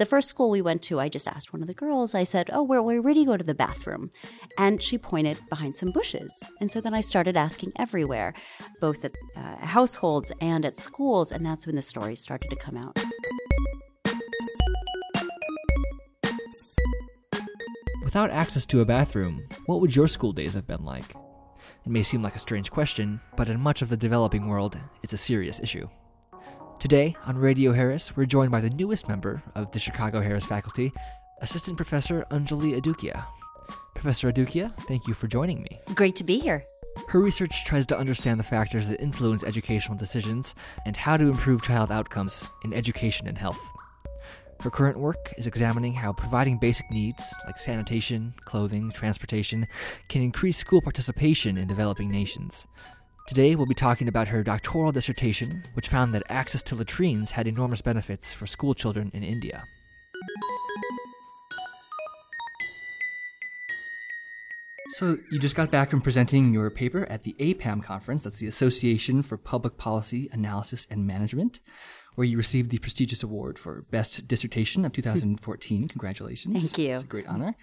the first school we went to, I just asked one of the girls, I said, Oh, where, where, do you go to the bathroom? And she pointed behind some bushes. And so then I started asking everywhere, both at uh, households and at schools. And that's when the stories started to come out. Without access to a bathroom, what would your school days have been like? It may seem like a strange question, but in much of the developing world, it's a serious issue. Today, on Radio Harris, we're joined by the newest member of the Chicago Harris faculty, Assistant Professor Anjali Adukia. Professor Adukia, thank you for joining me. Great to be here. Her research tries to understand the factors that influence educational decisions and how to improve child outcomes in education and health. Her current work is examining how providing basic needs like sanitation, clothing, transportation can increase school participation in developing nations. Today, we'll be talking about her doctoral dissertation, which found that access to latrines had enormous benefits for school children in India. So, you just got back from presenting your paper at the APPAM conference, that's the Association for Public Policy Analysis and Management, where you received the prestigious award for Best Dissertation of 2014. Congratulations. Thank you. It's a great honor.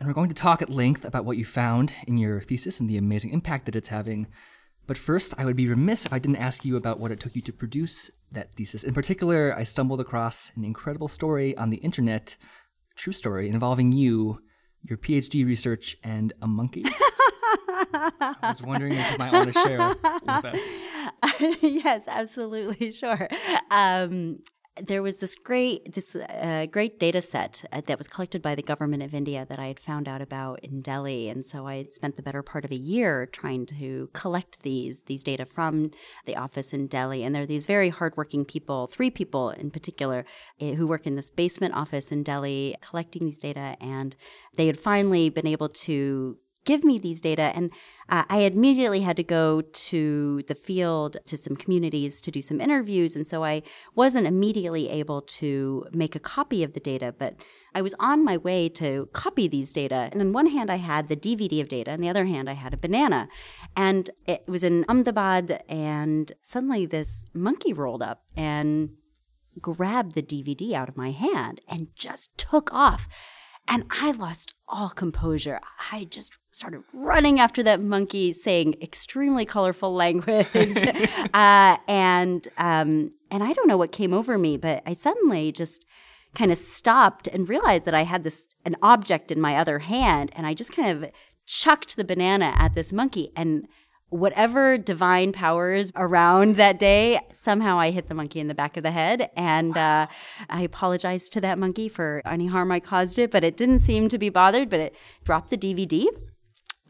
And we're going to talk at length about what you found in your thesis and the amazing impact that it's having. But first, I would be remiss if I didn't ask you about what it took you to produce that thesis. In particular, I stumbled across an incredible story on the internet, true story, involving you your PhD research, and a monkey. I was wondering if you might want to share with us. yes, absolutely, sure. Um, there was this great this uh, great data set uh, that was collected by the government of India that I had found out about in Delhi, and so I had spent the better part of a year trying to collect these these data from the office in Delhi. And there are these very hardworking people, three people in particular, eh, who work in this basement office in Delhi collecting these data, and they had finally been able to give me these data. And uh, I immediately had to go to the field to some communities to do some interviews. And so I wasn't immediately able to make a copy of the data, but I was on my way to copy these data. And on one hand, I had the DVD of data, and the other hand, I had a banana. And it was in Ahmedabad, and suddenly this monkey rolled up and grabbed the DVD out of my hand and just took off. And I lost all composure. I just started running after that monkey, saying extremely colorful language, uh, and um, and I don't know what came over me, but I suddenly just kind of stopped and realized that I had this an object in my other hand, and I just kind of chucked the banana at this monkey and whatever divine powers around that day, somehow I hit the monkey in the back of the head. And uh, I apologized to that monkey for any harm I caused it, but it didn't seem to be bothered. But it dropped the DVD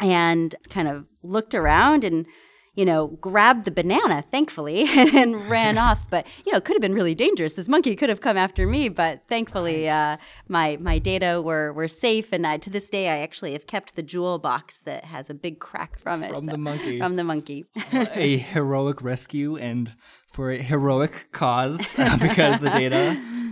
and kind of looked around and you know, grabbed the banana, thankfully, and ran off. But you know, it could have been really dangerous. This monkey could have come after me, but thankfully, uh, my my data were were safe. And I, to this day, I actually have kept the jewel box that has a big crack from it from so, the monkey. From the monkey. a heroic rescue and for a heroic cause uh, because the data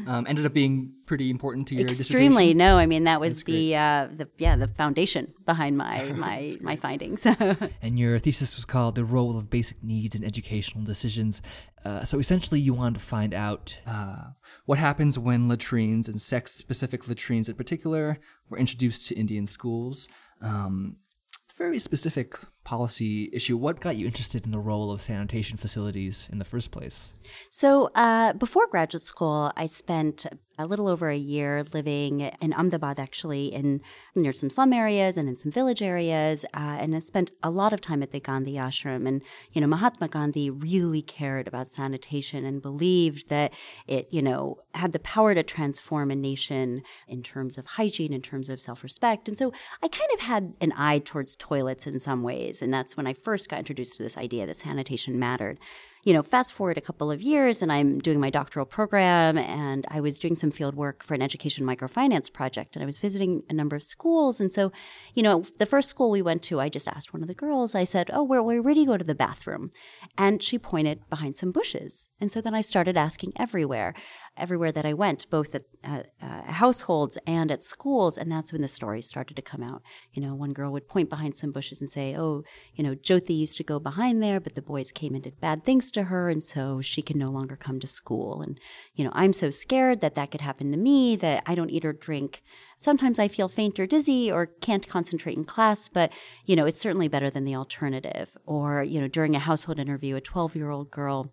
um, ended up being pretty important to your extremely. no i mean that was the uh, the yeah the foundation behind my my my findings. And your thesis was called the role of basic needs in educational decisions. Uh, so essentially you wanted to find out uh, what happens when latrines and sex specific latrines in particular were introduced to indian schools. Um, it's a very specific policy issue. What got you interested in the role of sanitation facilities in the first place? So, uh, before graduate school, I spent a little over a year living in Ahmedabad, actually, in near some slum areas and in some village areas, uh, and I spent a lot of time at the Gandhi ashram. And you know, Mahatma Gandhi really cared about sanitation and believed that it, you know, had the power to transform a nation in terms of hygiene, in terms of self-respect. And so, I kind of had an eye towards toilets in some ways, and that's when I first got introduced to this idea that sanitation mattered you know, fast forward a couple of years and I'm doing my doctoral program and I was doing some field work for an education microfinance project and I was visiting a number of schools. And so, you know, the first school we went to, I just asked one of the girls, I said, Oh, where, where, where do you go to the bathroom? And she pointed behind some bushes. And so then I started asking everywhere everywhere that I went, both at uh, uh, households and at schools. And that's when the stories started to come out. You know, one girl would point behind some bushes and say, Oh, you know, Jyoti used to go behind there, but the boys came and did bad things to her, and so she can no longer come to school. And, you know, I'm so scared that that could happen to me that I don't eat or drink. Sometimes I feel faint or dizzy or can't concentrate in class, but, you know, it's certainly better than the alternative. Or, you know, during a household interview, a 12 year old girl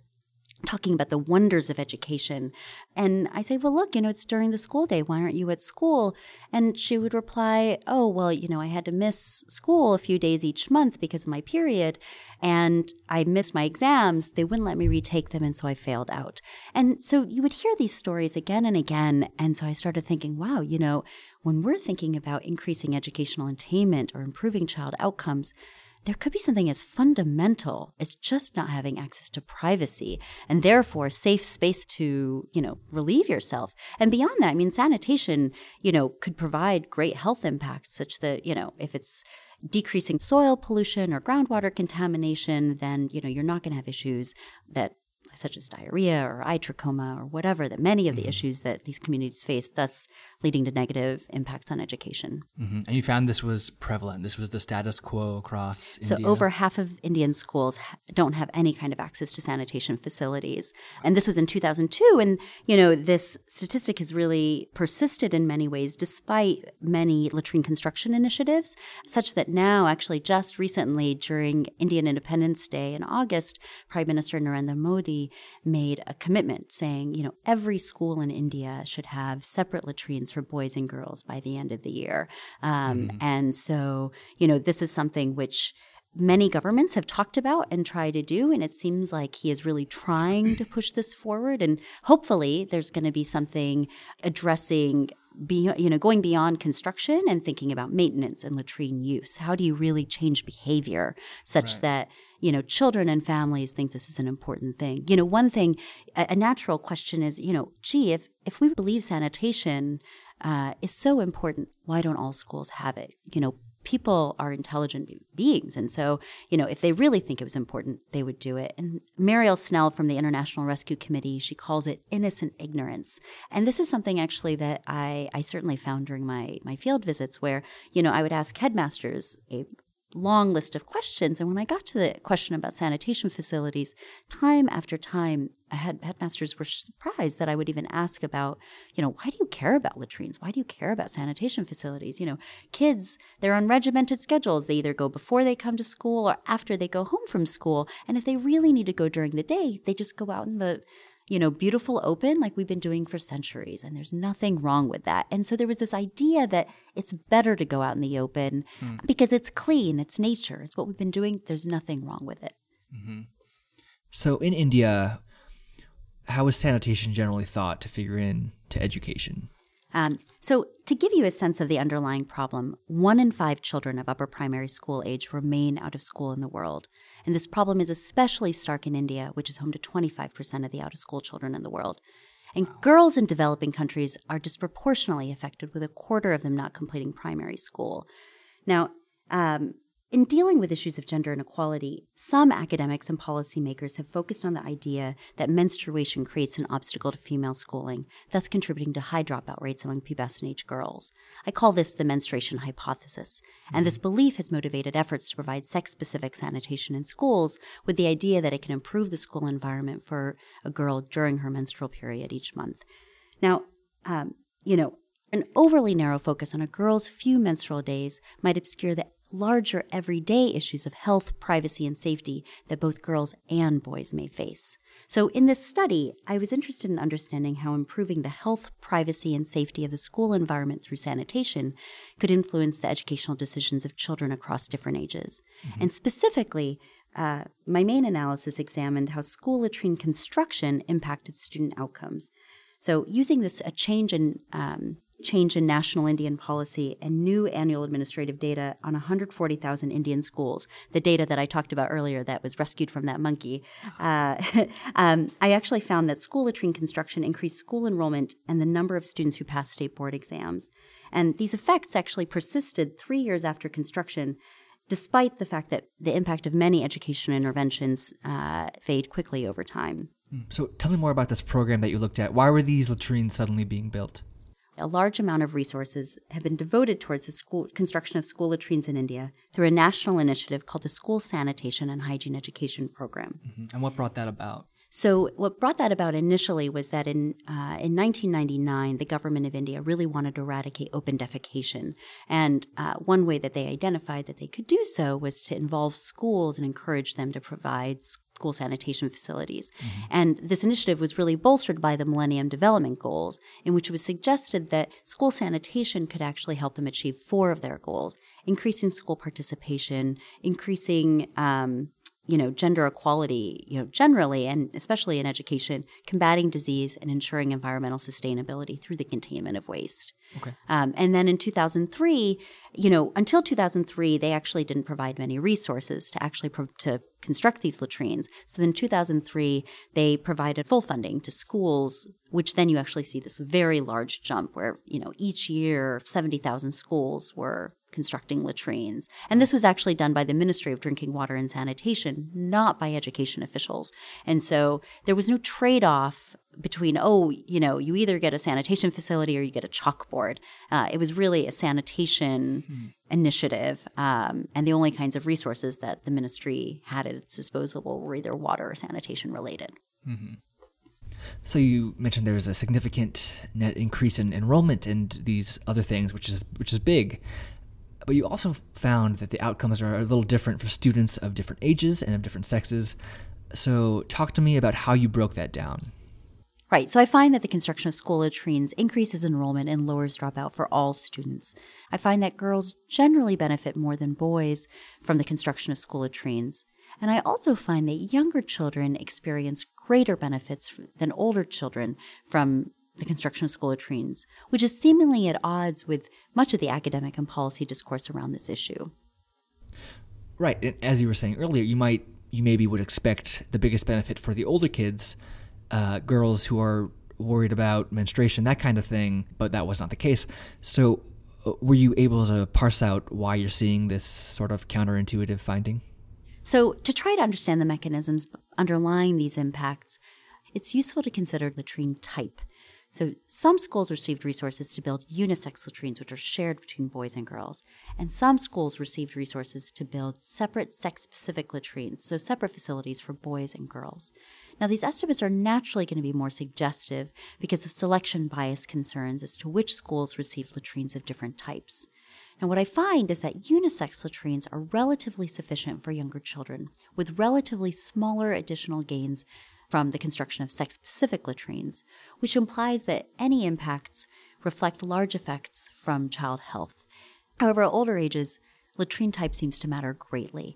talking about the wonders of education. And I say, Well, look, you know, it's during the school day. Why aren't you at school? And she would reply, Oh, well, you know, I had to miss school a few days each month because of my period. And I missed my exams. They wouldn't let me retake them. And so I failed out. And so you would hear these stories again and again. And so I started thinking, Wow, you know, when we're thinking about increasing educational attainment or improving child outcomes, there could be something as fundamental as just not having access to privacy and therefore safe space to, you know, relieve yourself. And beyond that, I mean, sanitation, you know, could provide great health impacts such that, you know, if it's decreasing soil pollution or groundwater contamination, then, you know, you're not going to have issues that such as diarrhea or eye trachoma or whatever, that many of the mm-hmm. issues that these communities face, thus leading to negative impacts on education. Mm-hmm. And you found this was prevalent. This was the status quo across so India. over half of Indian schools don't have any kind of access to sanitation facilities. And this was in 2002. And, you know, this statistic has really persisted in many ways, despite many latrine construction initiatives, such that now, actually, just recently during Indian Independence Day in August, Prime Minister Narendra Modi made a commitment saying, you know, every school in India should have separate latrines for boys and girls by the end of the year. Um, mm-hmm. And so, you know, this is something which many governments have talked about and tried to do. And it seems like he is really trying to push this forward. And hopefully, there's going to be something addressing. Be, you know, going beyond construction and thinking about maintenance and latrine use. How do you really change behavior such right. that you know children and families think this is an important thing? You know, one thing, a, a natural question is, you know, gee, if if we believe sanitation uh, is so important, why don't all schools have it? You know, people are intelligent beings. And so, you know, if they really think it was important, they would do it. And Mariel Snell from the International Rescue Committee, she calls it innocent ignorance. And this is something actually that I, I certainly found during my, my field visits where, you know, I would ask headmasters long list of questions. And when I got to the question about sanitation facilities, time after time, headmasters were surprised that I would even ask about, you know, why do you care about latrines? Why do you care about sanitation facilities? You know, kids, they're on regimented schedules. They either go before they come to school or after they go home from school. And if they really need to go during the day, they just go out in the you know, beautiful open like we've been doing for centuries. And there's nothing wrong with that. And so there was this idea that it's better to go out in the open hmm. because it's clean, it's nature, it's what we've been doing. There's nothing wrong with it. Mm-hmm. So in India, how is sanitation generally thought to figure in to education? Um, so, to give you a sense of the underlying problem, one in five children of upper primary school age remain out of school in the world. And this problem is especially stark in India, which is home to 25% of the out of school children in the world. And wow. girls in developing countries are disproportionately affected, with a quarter of them not completing primary school. Now, um, in dealing with issues of gender inequality, some academics and policymakers have focused on the idea that menstruation creates an obstacle to female schooling, thus contributing to high dropout rates among pubescent age girls. I call this the menstruation hypothesis, and this belief has motivated efforts to provide sex specific sanitation in schools with the idea that it can improve the school environment for a girl during her menstrual period each month. Now, um, you know, an overly narrow focus on a girl's few menstrual days might obscure the larger everyday issues of health, privacy, and safety that both girls and boys may face. So, in this study, I was interested in understanding how improving the health, privacy, and safety of the school environment through sanitation could influence the educational decisions of children across different ages. Mm-hmm. And specifically, uh, my main analysis examined how school latrine construction impacted student outcomes. So, using this a change in um, change in national Indian policy and new annual administrative data on 140,000 Indian schools, the data that I talked about earlier that was rescued from that monkey, uh, um, I actually found that school latrine construction increased school enrollment and the number of students who passed state board exams. And these effects actually persisted three years after construction, despite the fact that the impact of many education interventions uh, fade quickly over time. Hmm. So tell me more about this program that you looked at. Why were these latrines suddenly being built? A large amount of resources have been devoted towards the school, construction of school latrines in India through a national initiative called the School Sanitation and Hygiene Education Program. Mm-hmm. And what brought that about? So, what brought that about initially was that in uh, in 1999, the government of India really wanted to eradicate open defecation, and uh, one way that they identified that they could do so was to involve schools and encourage them to provide school sanitation facilities. Mm-hmm. And this initiative was really bolstered by the Millennium Development Goals, in which it was suggested that school sanitation could actually help them achieve four of their goals: increasing school participation, increasing um, you know, gender equality, you know, generally and especially in education, combating disease and ensuring environmental sustainability through the containment of waste. Okay. Um, and then in 2003, you know, until 2003, they actually didn't provide many resources to actually pro- to construct these latrines. So then in 2003, they provided full funding to schools, which then you actually see this very large jump where, you know, each year 70,000 schools were constructing latrines. And this was actually done by the Ministry of Drinking Water and Sanitation, not by education officials. And so there was no trade off between, oh, you know, you either get a sanitation facility or you get a chalkboard. Uh, it was really a sanitation mm-hmm. initiative. Um, and the only kinds of resources that the ministry had at its disposal were either water or sanitation related. Mm-hmm. So you mentioned there was a significant net increase in enrollment and these other things, which is which is big but you also found that the outcomes are a little different for students of different ages and of different sexes. So, talk to me about how you broke that down. Right. So I find that the construction of school latrines increases enrollment and lowers dropout for all students. I find that girls generally benefit more than boys from the construction of school latrines. And I also find that younger children experience greater benefits than older children from the construction of school latrines, which is seemingly at odds with much of the academic and policy discourse around this issue. Right. As you were saying earlier, you might, you maybe would expect the biggest benefit for the older kids, uh, girls who are worried about menstruation, that kind of thing, but that was not the case. So, uh, were you able to parse out why you're seeing this sort of counterintuitive finding? So, to try to understand the mechanisms underlying these impacts, it's useful to consider latrine type. So, some schools received resources to build unisex latrines, which are shared between boys and girls, and some schools received resources to build separate sex specific latrines, so separate facilities for boys and girls. Now, these estimates are naturally going to be more suggestive because of selection bias concerns as to which schools received latrines of different types. Now, what I find is that unisex latrines are relatively sufficient for younger children, with relatively smaller additional gains from the construction of sex specific latrines, which implies that any impacts reflect large effects from child health. However, at older ages, latrine type seems to matter greatly.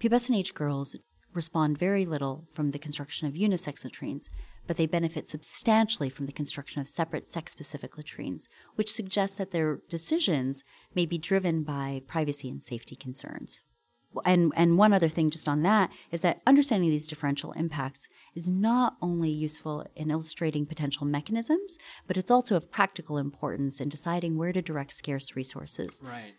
Pubescent age girls respond very little from the construction of unisex latrines, but they benefit substantially from the construction of separate sex specific latrines, which suggests that their decisions may be driven by privacy and safety concerns and and one other thing just on that is that understanding these differential impacts is not only useful in illustrating potential mechanisms, but it's also of practical importance in deciding where to direct scarce resources. Right.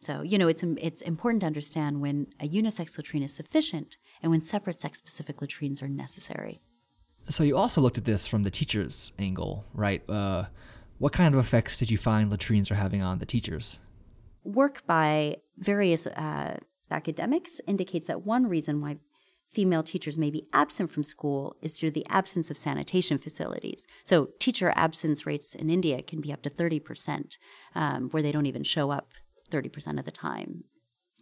So, you know, it's it's important to understand when a unisex latrine is sufficient and when separate sex specific latrines are necessary. So, you also looked at this from the teacher's angle, right? Uh, what kind of effects did you find latrines are having on the teachers? Work by various uh, academics indicates that one reason why female teachers may be absent from school is due to the absence of sanitation facilities. So, teacher absence rates in India can be up to 30%, um, where they don't even show up 30% of the time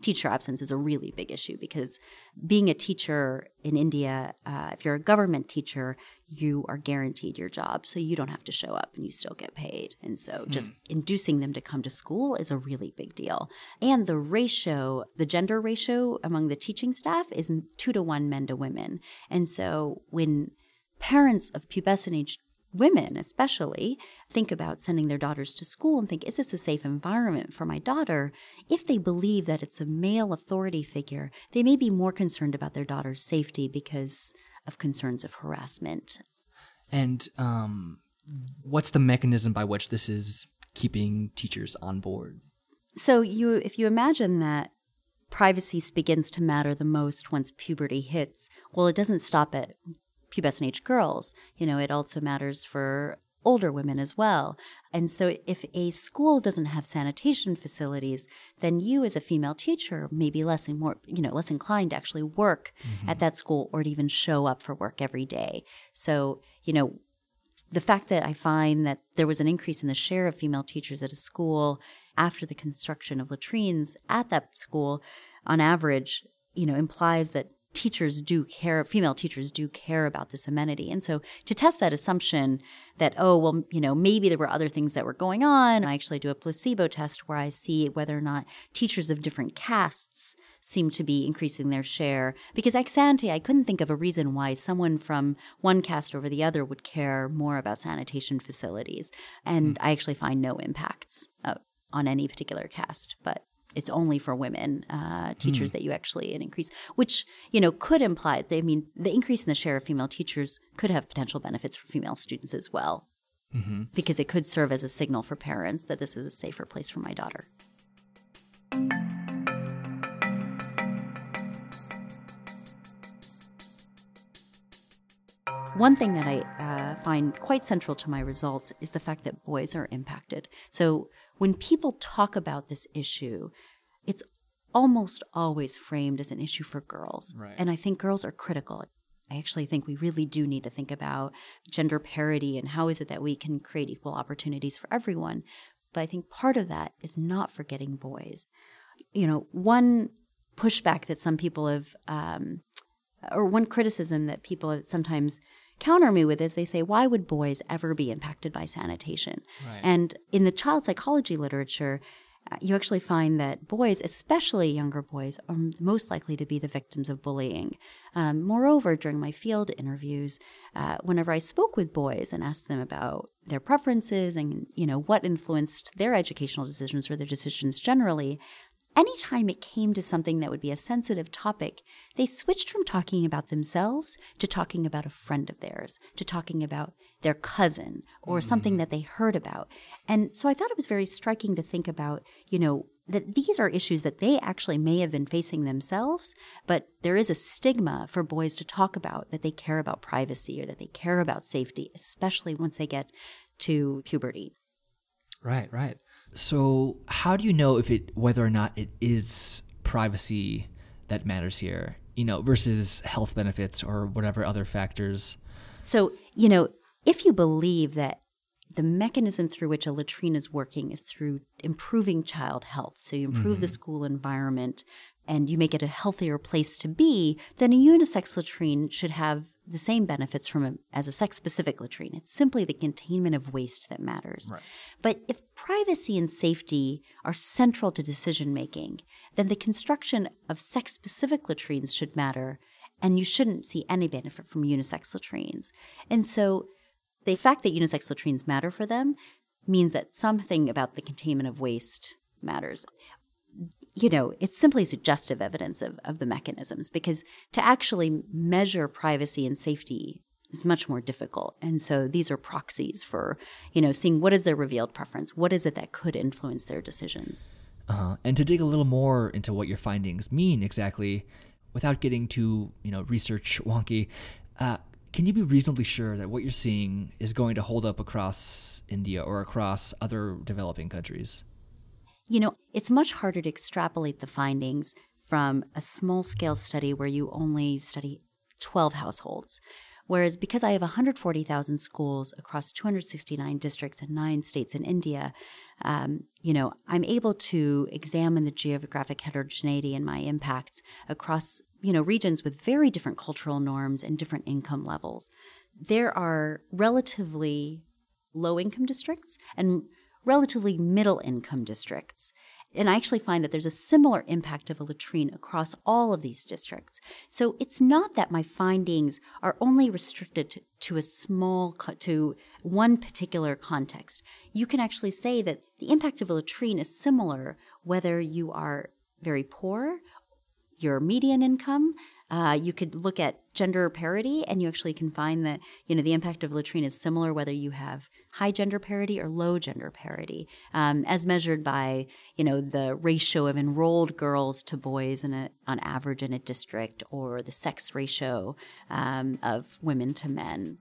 teacher absence is a really big issue because being a teacher in India, uh, if you're a government teacher, you are guaranteed your job. So you don't have to show up and you still get paid. And so hmm. just inducing them to come to school is a really big deal. And the ratio, the gender ratio among the teaching staff is two to one men to women. And so when parents of pubescent age women especially think about sending their daughters to school and think is this a safe environment for my daughter? If they believe that it's a male authority figure they may be more concerned about their daughter's safety because of concerns of harassment. And um, what's the mechanism by which this is keeping teachers on board? So you if you imagine that privacy begins to matter the most once puberty hits well it doesn't stop at pubescent age girls. You know, it also matters for older women as well. And so if a school doesn't have sanitation facilities, then you as a female teacher may be less and more, you know, less inclined to actually work mm-hmm. at that school or to even show up for work every day. So, you know, the fact that I find that there was an increase in the share of female teachers at a school after the construction of latrines at that school on average, you know, implies that teachers do care, female teachers do care about this amenity. And so to test that assumption that, oh, well, you know, maybe there were other things that were going on, I actually do a placebo test where I see whether or not teachers of different castes seem to be increasing their share. Because ex ante, I couldn't think of a reason why someone from one caste over the other would care more about sanitation facilities. And mm. I actually find no impacts uh, on any particular caste. But it's only for women uh, teachers mm. that you actually an increase, which you know could imply. I mean, the increase in the share of female teachers could have potential benefits for female students as well, mm-hmm. because it could serve as a signal for parents that this is a safer place for my daughter. One thing that I uh, find quite central to my results is the fact that boys are impacted. So when people talk about this issue, it's almost always framed as an issue for girls. Right. And I think girls are critical. I actually think we really do need to think about gender parity and how is it that we can create equal opportunities for everyone. But I think part of that is not forgetting boys. You know, one pushback that some people have, um, or one criticism that people have sometimes counter me with is they say, why would boys ever be impacted by sanitation? Right. And in the child psychology literature, uh, you actually find that boys, especially younger boys, are most likely to be the victims of bullying. Um, moreover, during my field interviews, uh, whenever I spoke with boys and asked them about their preferences and you know what influenced their educational decisions or their decisions generally, anytime it came to something that would be a sensitive topic, they switched from talking about themselves to talking about a friend of theirs, to talking about their cousin or mm-hmm. something that they heard about. And so I thought it was very striking to think about, you know, that these are issues that they actually may have been facing themselves, but there is a stigma for boys to talk about that they care about privacy or that they care about safety, especially once they get to puberty. Right, right. So, how do you know if it whether or not it is privacy that matters here, you know, versus health benefits or whatever other factors? So, you know, if you believe that the mechanism through which a latrine is working is through improving child health, so you improve mm-hmm. the school environment and you make it a healthier place to be, then a unisex latrine should have the same benefits from a, as a sex specific latrine. It's simply the containment of waste that matters. Right. But if privacy and safety are central to decision making, then the construction of sex specific latrines should matter, and you shouldn't see any benefit from unisex latrines. And so the fact that unisex latrines matter for them means that something about the containment of waste matters you know, it's simply suggestive evidence of, of the mechanisms because to actually measure privacy and safety is much more difficult. And so these are proxies for, you know, seeing what is their revealed preference, what is it that could influence their decisions. Uh-huh. And to dig a little more into what your findings mean exactly, without getting too, you know, research wonky, uh, can you be reasonably sure that what you're seeing is going to hold up across India or across other developing countries? You know, it's much harder to extrapolate the findings from a small scale study where you only study 12 households. Whereas because I have 140,000 schools across 269 districts in nine states in India, um, you know, I'm able to examine the geographic heterogeneity and my impacts across, you know, regions with very different cultural norms and different income levels. There are relatively low income districts and relatively middle income districts. And I actually find that there's a similar impact of a latrine across all of these districts. So it's not that my findings are only restricted to, a small, to one particular context. You can actually say that the impact of a latrine is similar whether you are very poor, your median income, uh, you could look at gender parity, and you actually can find that you know the impact of latrine is similar whether you have high gender parity or low gender parity, um, as measured by you know the ratio of enrolled girls to boys in a, on average in a district, or the sex ratio um, of women to men.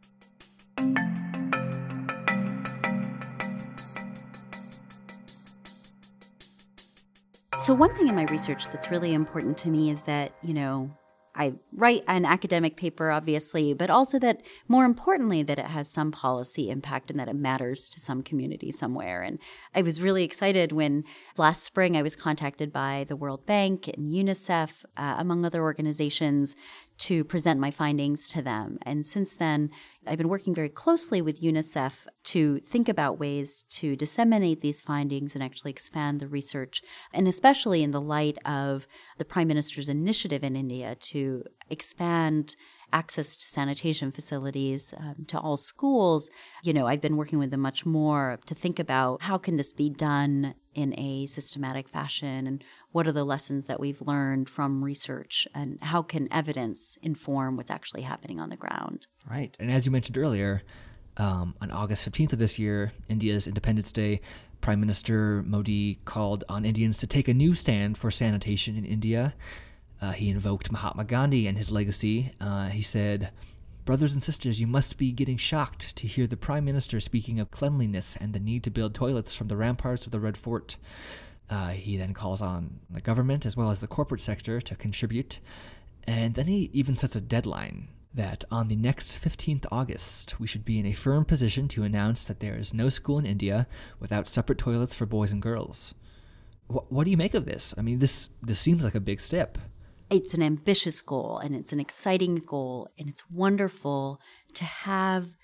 So, one thing in my research that's really important to me is that, you know, I write an academic paper, obviously, but also that more importantly, that it has some policy impact and that it matters to some community somewhere. And I was really excited when last spring I was contacted by the World Bank and UNICEF, uh, among other organizations, to present my findings to them. And since then, I've been working very closely with UNICEF to think about ways to disseminate these findings and actually expand the research, and especially in the light of the Prime Minister's initiative in India to expand access to sanitation facilities um, to all schools you know i've been working with them much more to think about how can this be done in a systematic fashion and what are the lessons that we've learned from research and how can evidence inform what's actually happening on the ground right and as you mentioned earlier um, on august 15th of this year india's independence day prime minister modi called on indians to take a new stand for sanitation in india uh, he invoked Mahatma Gandhi and his legacy. Uh, he said, Brothers and sisters, you must be getting shocked to hear the Prime Minister speaking of cleanliness and the need to build toilets from the ramparts of the Red Fort. Uh, he then calls on the government as well as the corporate sector to contribute. And then he even sets a deadline that on the next 15th August, we should be in a firm position to announce that there is no school in India without separate toilets for boys and girls. Wh- what do you make of this? I mean, this, this seems like a big step it's an ambitious goal and it's an exciting goal and it's wonderful to have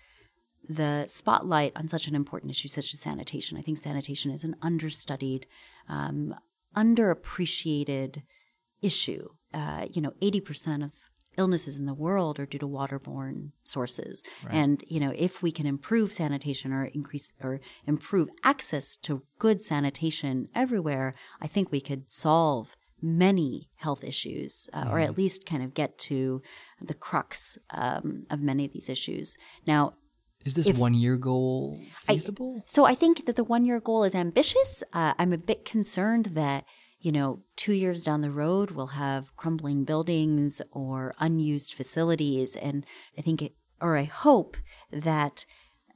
the spotlight on such an important issue such as sanitation. I think sanitation is an understudied, um, underappreciated issue. Uh, you know, 80% of illnesses in the world are due to waterborne sources. Right. And, you know, if we can improve sanitation or increase or improve access to good sanitation everywhere, I think we could solve many health issues, uh, mm. or at mm-hmm. least kind of get to the crux um, of many of these issues. Now, is this one year goal feasible? I, so I think that the one year goal is ambitious. Uh, I'm a bit concerned that you know two years down the road we'll have crumbling buildings or unused facilities, and I think it, or I hope that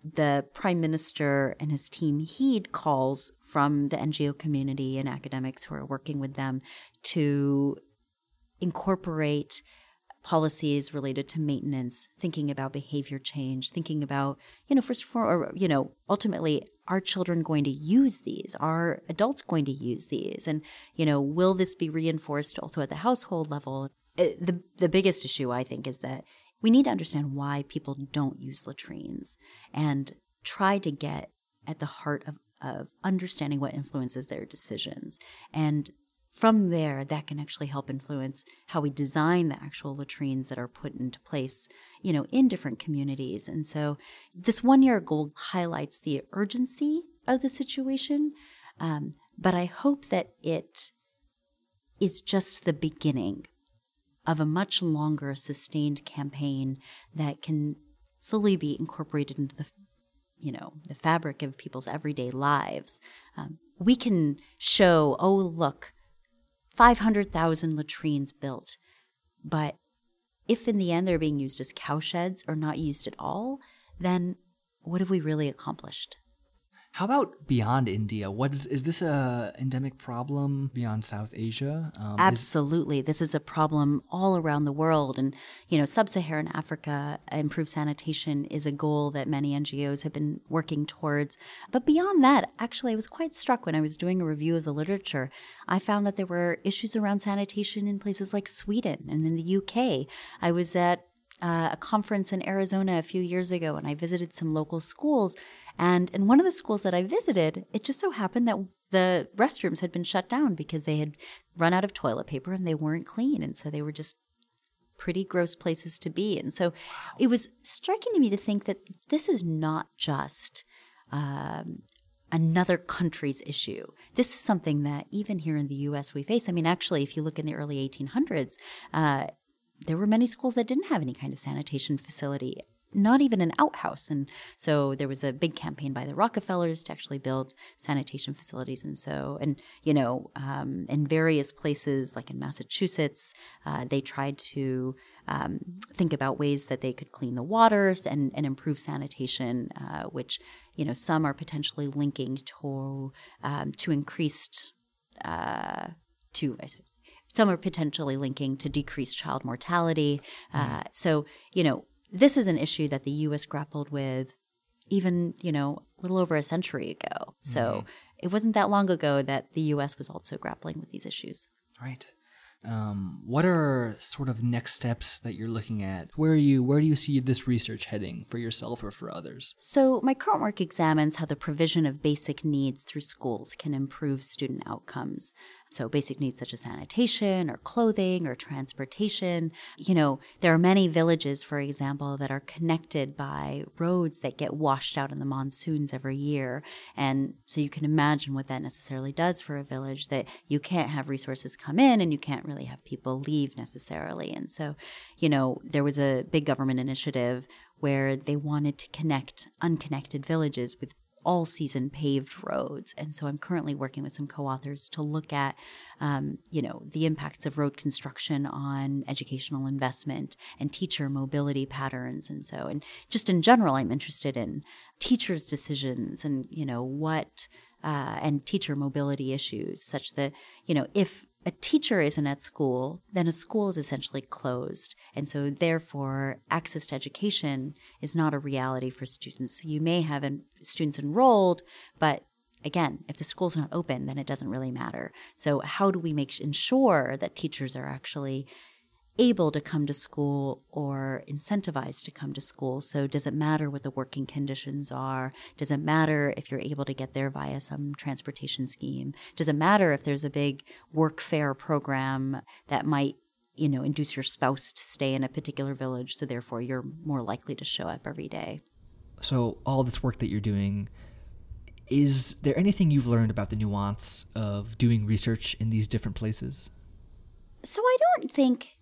the prime minister and his team heed calls from the NGO community and academics who are working with them to incorporate policies related to maintenance, thinking about behavior change, thinking about, you know, first for, or, you know, ultimately, are children going to use these? Are adults going to use these? And, you know, will this be reinforced also at the household level? Uh, the, the biggest issue, I think, is that we need to understand why people don't use latrines and try to get at the heart of, of understanding what influences their decisions. And from there, that can actually help influence how we design the actual latrines that are put into place, you know, in different communities. And so, this one-year goal highlights the urgency of the situation, um, but I hope that it is just the beginning of a much longer, sustained campaign that can slowly be incorporated into the you know the fabric of people's everyday lives um, we can show oh look 500,000 latrines built. But if in the end they're being used as cowsheds or not used at all, then what have we really accomplished? How about beyond India? What is is this a endemic problem beyond South Asia? Um, Absolutely, is- this is a problem all around the world, and you know, sub-Saharan Africa, improved sanitation is a goal that many NGOs have been working towards. But beyond that, actually, I was quite struck when I was doing a review of the literature. I found that there were issues around sanitation in places like Sweden and in the UK. I was at uh, a conference in Arizona a few years ago, and I visited some local schools. And in one of the schools that I visited, it just so happened that the restrooms had been shut down because they had run out of toilet paper and they weren't clean. And so they were just pretty gross places to be. And so wow. it was striking to me to think that this is not just um, another country's issue. This is something that even here in the US we face. I mean, actually, if you look in the early 1800s, uh, there were many schools that didn't have any kind of sanitation facility not even an outhouse. And so there was a big campaign by the Rockefellers to actually build sanitation facilities. And so, and, you know, um, in various places, like in Massachusetts, uh, they tried to um, think about ways that they could clean the waters and, and improve sanitation, uh, which, you know, some are potentially linking to, um, to increased. Uh, to some are potentially linking to decreased child mortality. Uh, so, you know, this is an issue that the U.S. grappled with even, you know, a little over a century ago. So mm-hmm. it wasn't that long ago that the U.S. was also grappling with these issues. Right. Um, what are sort of next steps that you're looking at? Where are you? Where do you see this research heading for yourself or for others? So my current work examines how the provision of basic needs through schools can improve student outcomes. So, basic needs such as sanitation or clothing or transportation. You know, there are many villages, for example, that are connected by roads that get washed out in the monsoons every year. And so you can imagine what that necessarily does for a village that you can't have resources come in and you can't really have people leave necessarily. And so, you know, there was a big government initiative where they wanted to connect unconnected villages with all season paved roads. And so I'm currently working with some co-authors to look at, um, you know, the impacts of road construction on educational investment and teacher mobility patterns. And so, and just in general, I'm interested in teachers' decisions and, you know, what, uh, and teacher mobility issues such that, you know, if a teacher isn't at school, then a school is essentially closed. And so, therefore, access to education is not a reality for students. So, you may have en- students enrolled, but again, if the school's not open, then it doesn't really matter. So, how do we make ensure that teachers are actually able to come to school or incentivized to come to school. So, does it matter what the working conditions are? Does it matter if you're able to get there via some transportation scheme? Does it matter if there's a big work fair program that might you know induce your spouse to stay in a particular village so therefore you're more likely to show up every day so all this work that you're doing is there anything you've learned about the nuance of doing research in these different places so i don't think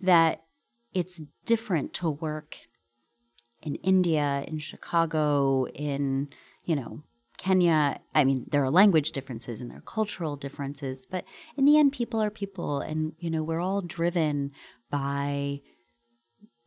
that it's different to work in India, in Chicago, in, you know, Kenya. I mean, there are language differences and there are cultural differences, but in the end, people are people. And, you know, we're all driven by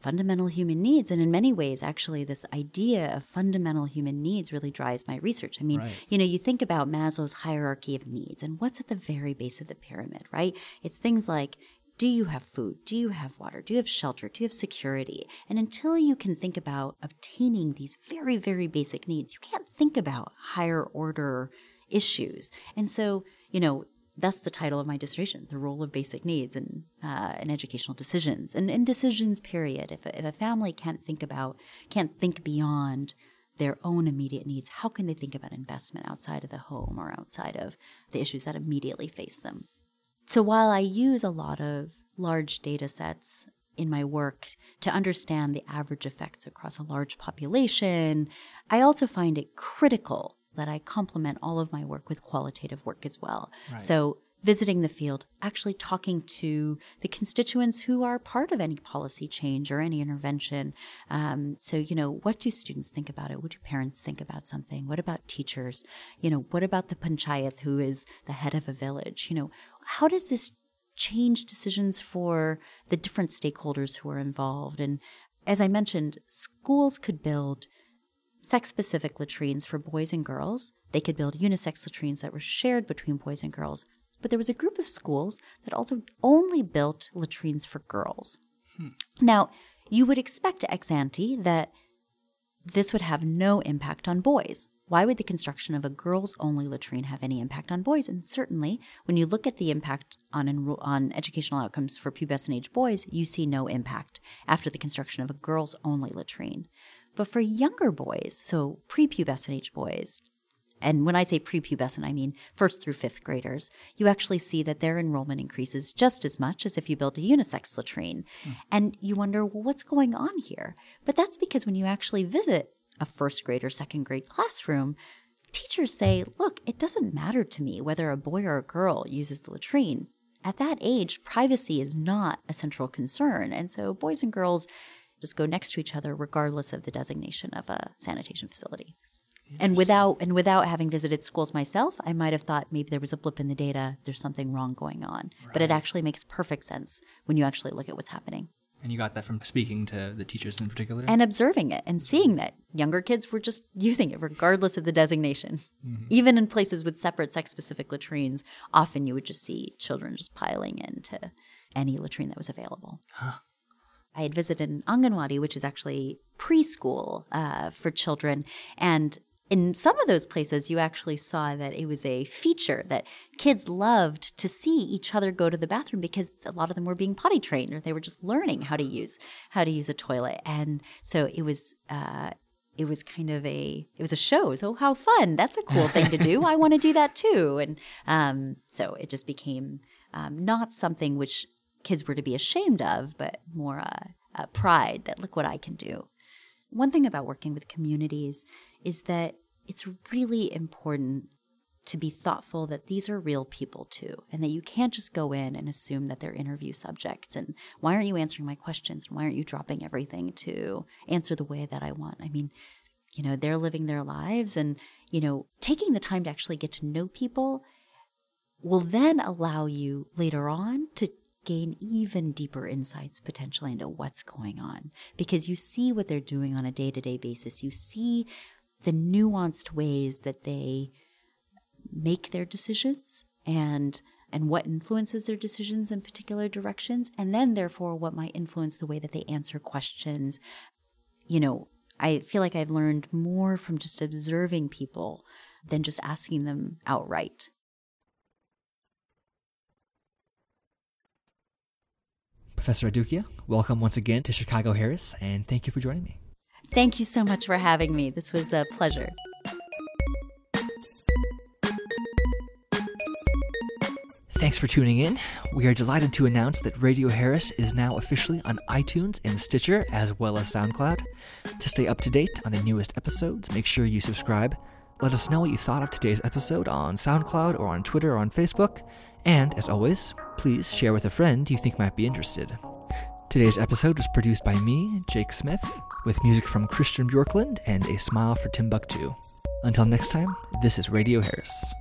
fundamental human needs. And in many ways, actually, this idea of fundamental human needs really drives my research. I mean, right. you know, you think about Maslow's hierarchy of needs and what's at the very base of the pyramid, right? It's things like do you have food? Do you have water? Do you have shelter? Do you have security? And until you can think about obtaining these very, very basic needs, you can't think about higher order issues. And so, you know, that's the title of my dissertation the role of basic needs in, uh, in educational decisions and in decisions period if a, if a family can't think about can't think beyond their own immediate needs how can they think about investment outside of the home or outside of the issues that immediately face them so while I use a lot of large data sets in my work to understand the average effects across a large population, I also find it critical that I complement all of my work with qualitative work as well. Right. So visiting the field, actually talking to the constituents who are part of any policy change or any intervention. Um, so, you know, what do students think about it? What do parents think about something? What about teachers? You know, what about the panchayat who is the head of a village? You know, how does this change decisions for the different stakeholders who are involved? And as I mentioned, schools could build sex specific latrines for boys and girls. They could build unisex latrines that were shared between boys and girls. But there was a group of schools that also only built latrines for girls. Hmm. Now, you would expect ex ante that this would have no impact on boys. Why would the construction of a girls only latrine have any impact on boys? And certainly, when you look at the impact on, enro- on educational outcomes for pubescent age boys, you see no impact after the construction of a girls only latrine. But for younger boys, so prepubescent age boys, and when I say prepubescent, I mean first through fifth graders, you actually see that their enrollment increases just as much as if you build a unisex latrine. Mm. And you wonder, well, what's going on here? But that's because when you actually visit a first grade or second grade classroom, teachers say, look, it doesn't matter to me whether a boy or a girl uses the latrine. At that age, privacy is not a central concern. And so boys and girls just go next to each other regardless of the designation of a sanitation facility. And without and without having visited schools myself, I might have thought maybe there was a blip in the data, there's something wrong going on. Right. But it actually makes perfect sense when you actually look at what's happening. And you got that from speaking to the teachers in particular? And observing it and seeing that younger kids were just using it regardless of the designation. Mm-hmm. Even in places with separate sex specific latrines, often you would just see children just piling into any latrine that was available. Huh. I had visited an Anganwadi, which is actually preschool uh, for children, and in some of those places, you actually saw that it was a feature that kids loved to see each other go to the bathroom because a lot of them were being potty trained or they were just learning how to use how to use a toilet, and so it was. Uh, it was kind of a it was a show. So how fun. That's a cool thing to do. I want to do that too. And um, so it just became um, not something which kids were to be ashamed of but more a, a pride that look what i can do. One thing about working with communities is that it's really important to be thoughtful that these are real people too, and that you can't just go in and assume that they're interview subjects. And why aren't you answering my questions? And why aren't you dropping everything to answer the way that I want? I mean, you know, they're living their lives, and, you know, taking the time to actually get to know people will then allow you later on to gain even deeper insights potentially into what's going on because you see what they're doing on a day to day basis. You see the nuanced ways that they make their decisions and and what influences their decisions in particular directions and then therefore what might influence the way that they answer questions. You know i feel like i've learned more from just observing people than just asking them outright. Professor adukia welcome once again to chicago harris and thank you for joining me Thank you so much for having me. This was a pleasure. Thanks for tuning in. We are delighted to announce that Radio Harris is now officially on iTunes and Stitcher as well as SoundCloud. To stay up to date on the newest episodes, make sure you subscribe. Let us know what you thought of today's episode on SoundCloud or on Twitter or on Facebook. And, as always, please share with a friend you think might be interested. Today's episode was produced by me, Jake Smith, with music from Christian Bjorklund and A Smile for Timbuktu. Until next time, this is Radio Harris.